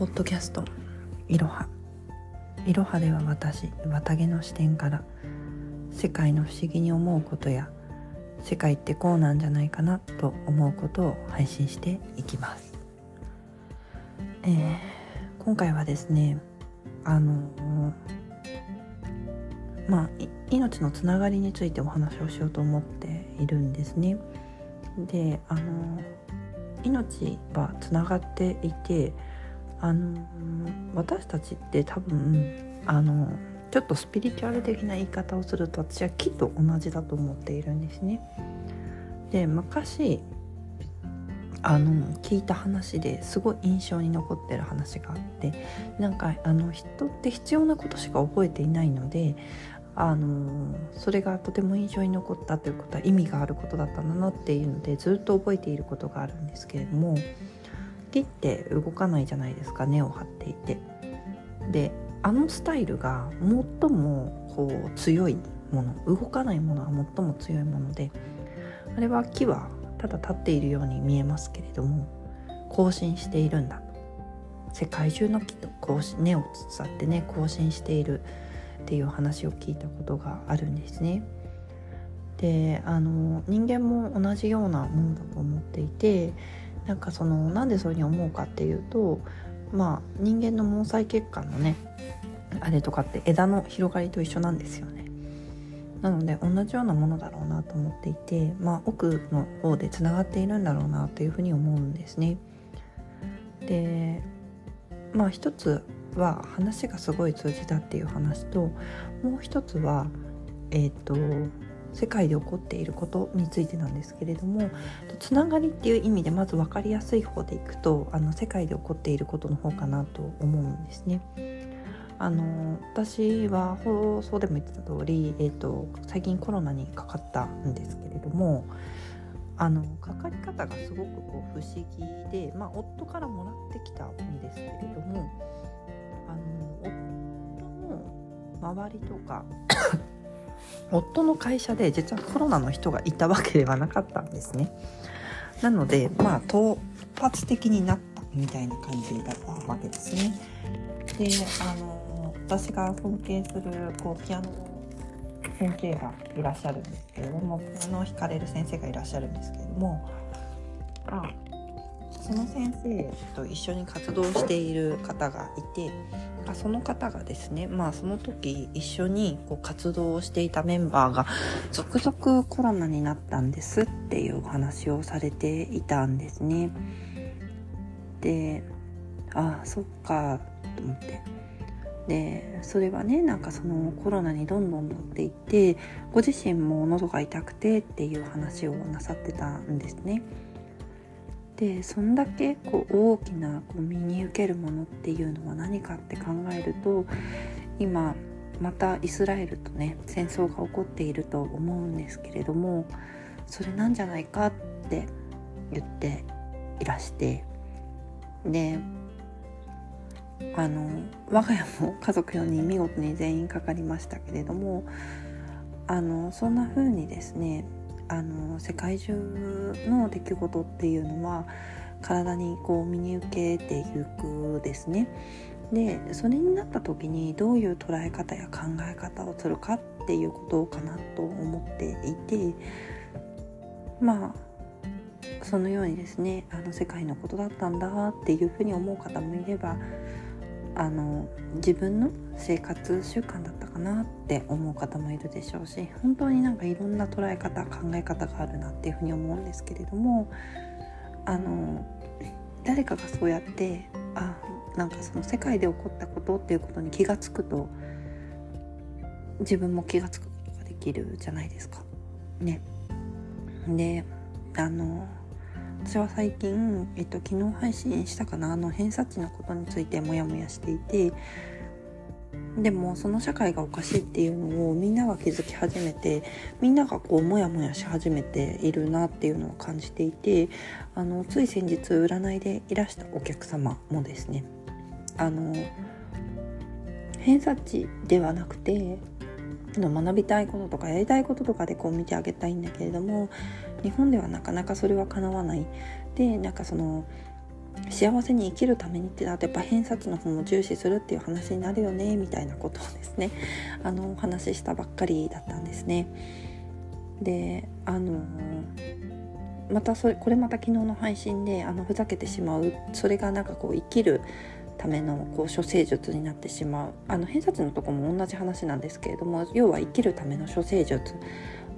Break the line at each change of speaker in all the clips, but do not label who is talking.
ポッドキャスト。いろはいろはでは私綿毛の視点から世界の不思議に思うことや世界ってこうなんじゃないかなと思うことを配信していきます、えー、今回はですねあのまあ命のつながりについてお話をしようと思っているんですね。であの命はつながっていてあの私たちって多分あのちょっとスピリチュアル的な言い方をすると私は木と同じだと思っているんですね。で昔あの聞いた話ですごい印象に残ってる話があってなんかあの人って必要なことしか覚えていないのであのそれがとても印象に残ったということは意味があることだったんだなっていうのでずっと覚えていることがあるんですけれども木って動かないじゃないですか根を張っていて。であのスタイルが最もこう強いもの動かないものが最も強いものであれは木はただ立っているように見えますけれども更新しているんだ世界中の木と更新根を伝ってね更新しているっていう話を聞いたことがあるんですね。であの人間も同じようなものだと思っていてなんかそのなんでそういうふうに思うかっていうとまあ人間の毛細血管のねあれとかって枝の広がりと一緒なんですよね。なので同じようなものだろうなと思っていて、まあ、奥の方でつながっているんだろうなというふうに思うんですね。でまあ一つは話がすごい通じたっていう話ともう一つはえっ、ー、と世界で起こっていることについてなんですけれどもつながりっていう意味でまず分かりやすい方でいくとあの世界で起こっていることの方かなと思うんですね。あの私は放送でも言ってた通り、えーと、最近コロナにかかったんですけれどもあのかかり方がすごくこう不思議で、まあ、夫からもらってきたんですけれどもあの夫の周りとか夫の会社で実はコロナの人がいたわけではなかったんですね。なのでまあ突発的になったみたいな感じだったわけですね。であの私が尊敬するこうピアノの先生がいらっしゃるんですけれどもピアノを弾かれる先生がいらっしゃるんですけれどもあその先生と一緒に活動している方がいてその方がですねまあその時一緒にこう活動をしていたメンバーが続々コロナになったんですっていうお話をされていたんですね。でああそっかと思って。でそれはねなんかそのコロナにどんどんなっていってご自身も喉が痛くてっていう話をなさってたんですね。でそんだけこう大きなこう身に受けるものっていうのは何かって考えると今またイスラエルとね戦争が起こっていると思うんですけれどもそれなんじゃないかって言っていらしてであの我が家も家族4人見事に全員かかりましたけれどもあのそんな風にですねあの世界中の出来事っていうのは体にこう身に受けていくですね。でそれになった時にどういう捉え方や考え方をするかっていうことかなと思っていてまあそのようにですねあの世界のことだったんだっていうふうに思う方もいればあの自分の生活習慣だったかなって思う方もいるでしょうし本当になんかいろんな捉え方考え方があるなっていうふうに思うんですけれどもあの誰かがそうやってあなんかその世界で起こったことっていうことに気が付くと自分も気が付くことができるじゃないですか。ね。であの私は最近、えっと、昨日配信したかなあの偏差値のことについてモヤモヤしていてでもその社会がおかしいっていうのをみんなが気づき始めてみんながこうモヤモヤし始めているなっていうのを感じていてあのつい先日占いでいらしたお客様もですねあの偏差値ではなくて学びたいこととかやりたいこととかでこう見てあげたいんだけれども日本ではなかなかそれは叶わないでなんかその幸せに生きるためにってなるとやっぱ偏差値の方も重視するっていう話になるよねみたいなことをですねあのお話ししたばっかりだったんですね。であのまたそれこれまた昨日の配信であのふざけてしまうそれがなんかこう生きるためのこう処世術になってしまうあの偏差値のとこも同じ話なんですけれども要は生きるための処世術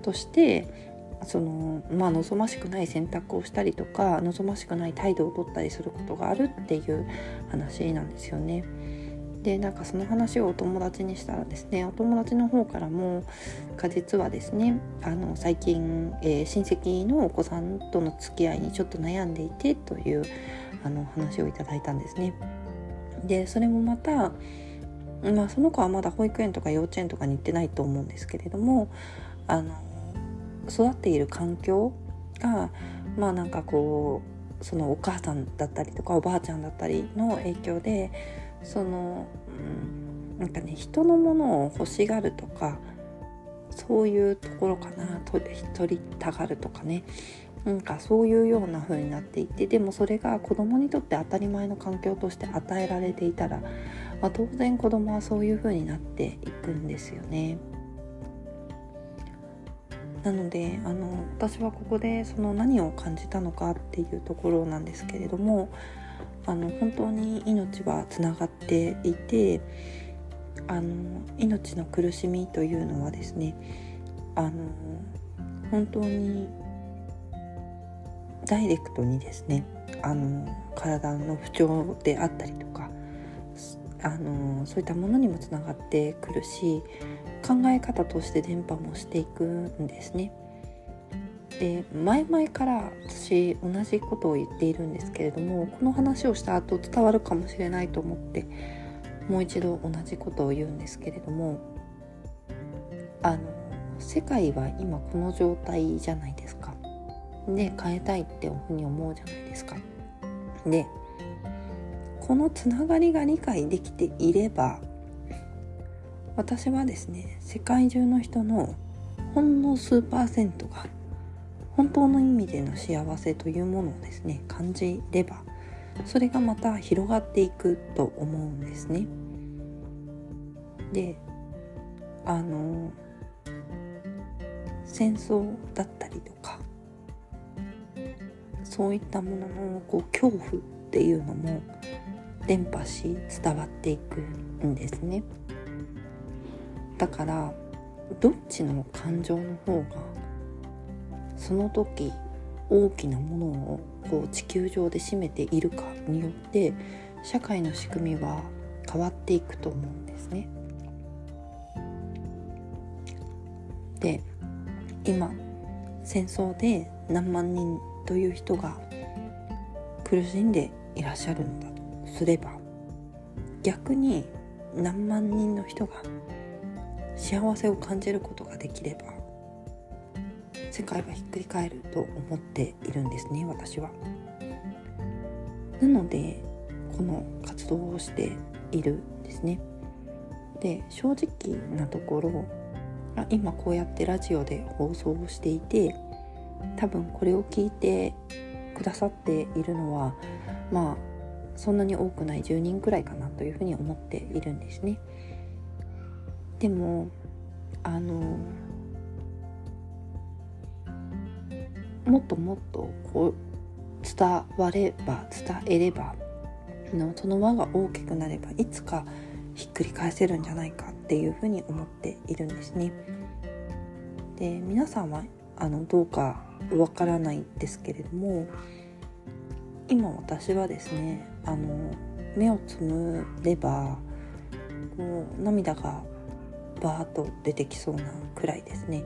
としてそのまあ望ましくない選択をしたりとか望ましくない態度をとったりすることがあるっていう話なんですよね。でなんかその話をお友達にしたらですねお友達の方からも果実はですねあの最近、えー、親戚のお子さんとの付き合いにちょっと悩んでいてというあの話をいただいたんですね。でそれもまたまあその子はまだ保育園とか幼稚園とかに行ってないと思うんですけれどもあの育っている環境がまあなんかこうそのお母さんだったりとかおばあちゃんだったりの影響でその、うん、なんかね人のものを欲しがるとかそういうところかな取りたがるとかね。なんかそういうような風になっていてでもそれが子供にとって当たり前の環境として与えられていたら、まあ、当然子供はそういう風になっていくんですよね。なのであの私はここでその何を感じたのかっていうところなんですけれどもあの本当に命はつながっていてあの命の苦しみというのはですねあの本当にダイレクトにですねあの体の不調であったりとかあのそういったものにもつながってくるし考え方として伝播もしていくんですね。で前々から私同じことを言っているんですけれどもこの話をした後伝わるかもしれないと思ってもう一度同じことを言うんですけれどもあの世界は今この状態じゃないですか。で変えたいってふうに思うじゃないですか。でこのつながりが理解できていれば私はですね世界中の人のほんの数パーセントが本当の意味での幸せというものをですね感じればそれがまた広がっていくと思うんですね。であの戦争だったりとかそういったもののこう恐怖っていうのも伝播し伝わっていくんですねだからどっちの感情の方がその時大きなものをこう地球上で占めているかによって社会の仕組みは変わっていくと思うんですね。で今戦争で何万人という人が苦しんでいらっしゃるんだとすれば逆に何万人の人が幸せを感じることができれば世界はひっくり返ると思っているんですね私は。なのでこの活動をしているんですね。で正直なところ今こうやってラジオで放送をしていて多分これを聞いてくださっているのはまあそんなに多くない10人くらいかなというふうに思っているんですね。でもあのもっともっとこう伝われば伝えればのその輪が大きくなればいつかひっくり返せるんじゃないかっていうふうに思っているんですね。で皆さんはあのどうかわからないんですけれども今私はですねあの目をつむればこう涙がバーッと出てきそうなくらいですね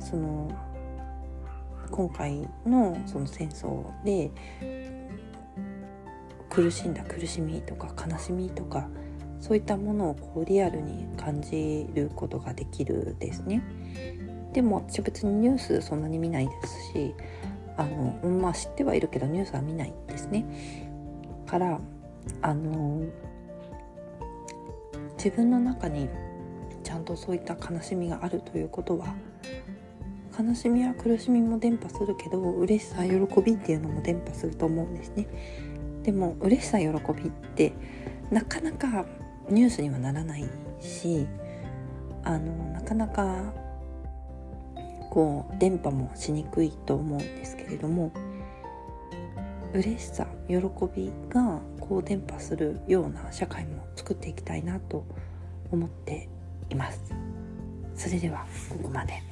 その今回のその戦争で苦しんだ苦しみとか悲しみとかそういったものをこうリアルに感じることができるですね。でも私別にニュースそんなに見ないですしあのまあ知ってはいるけどニュースは見ないですね。からあの自分の中にちゃんとそういった悲しみがあるということは悲しみや苦しみも伝播するけど嬉しさ喜びっていうのも伝播すると思うんですね。でも嬉しさ喜びってなかなかニュースにはならないしあのなかなかこう電波もしにくいと思うんですけれども嬉しさ喜びがこう伝播するような社会も作っていきたいなと思っています。それではここまで。